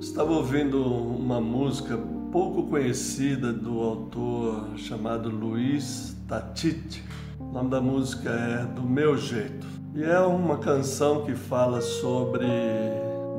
Estava ouvindo uma música pouco conhecida do autor chamado Luiz Tatite. O nome da música é Do Meu Jeito. E é uma canção que fala sobre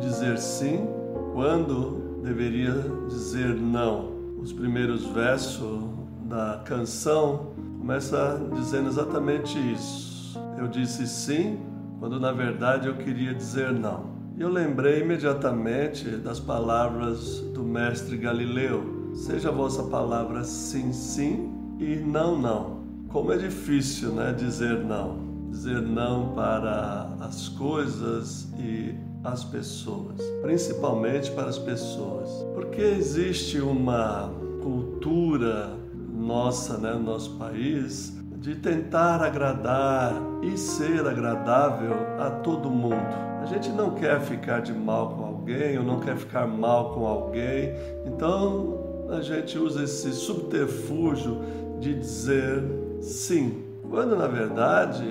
dizer sim quando deveria dizer não. Os primeiros versos da canção começa dizendo exatamente isso. Eu disse sim quando na verdade eu queria dizer não. Eu lembrei imediatamente das palavras do mestre Galileu: seja a vossa palavra sim, sim e não, não. Como é difícil, né, dizer não. Dizer não para as coisas e as pessoas, principalmente para as pessoas. Porque existe uma cultura nossa, né, no nosso país, de tentar agradar e ser agradável a todo mundo. A gente não quer ficar de mal com alguém ou não quer ficar mal com alguém, então a gente usa esse subterfúgio de dizer sim, quando na verdade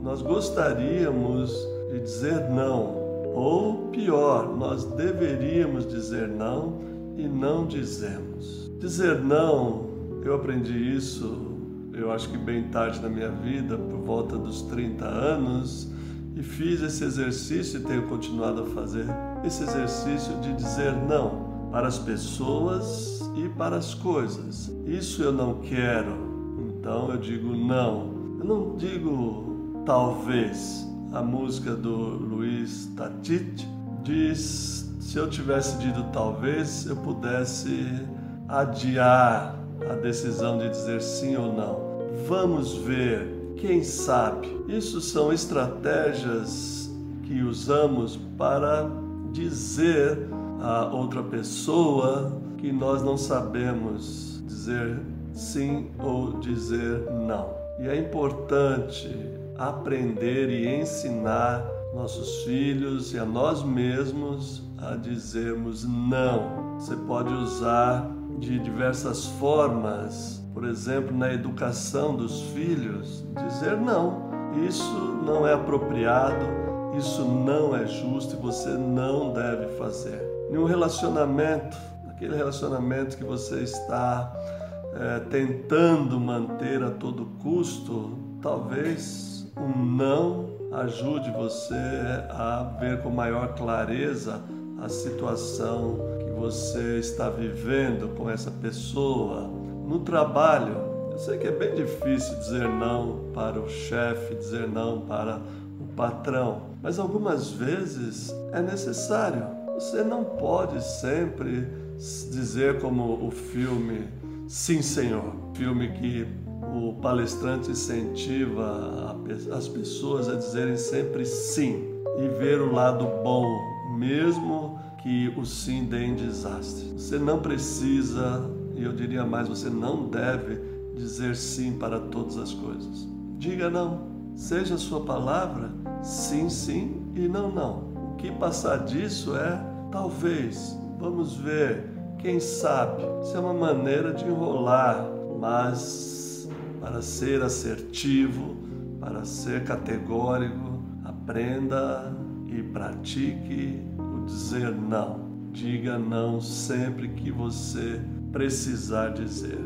nós gostaríamos de dizer não, ou pior, nós deveríamos dizer não e não dizemos. Dizer não, eu aprendi isso eu acho que bem tarde na minha vida, por volta dos 30 anos, e fiz esse exercício e tenho continuado a fazer esse exercício de dizer não para as pessoas e para as coisas. Isso eu não quero, então eu digo não. Eu não digo talvez. A música do Luiz Tatit diz: se eu tivesse dito talvez, eu pudesse adiar a decisão de dizer sim ou não. Vamos ver, quem sabe? Isso são estratégias que usamos para dizer a outra pessoa que nós não sabemos dizer sim ou dizer não. E é importante aprender e ensinar nossos filhos e a nós mesmos a dizermos não. Você pode usar de diversas formas, por exemplo, na educação dos filhos, dizer não, isso não é apropriado, isso não é justo e você não deve fazer. Em um relacionamento, aquele relacionamento que você está é, tentando manter a todo custo, talvez um não ajude você a ver com maior clareza a situação você está vivendo com essa pessoa, no trabalho. Eu sei que é bem difícil dizer não para o chefe, dizer não para o patrão, mas algumas vezes é necessário. Você não pode sempre dizer como o filme Sim, Senhor, filme que o palestrante incentiva as pessoas a dizerem sempre sim e ver o lado bom, mesmo que o sim dê em desastre. Você não precisa, e eu diria mais, você não deve dizer sim para todas as coisas. Diga não. Seja a sua palavra sim, sim e não, não. O que passar disso é talvez. Vamos ver, quem sabe. Isso é uma maneira de enrolar, mas para ser assertivo, para ser categórico, aprenda e pratique dizer não. Diga não sempre que você precisar dizer.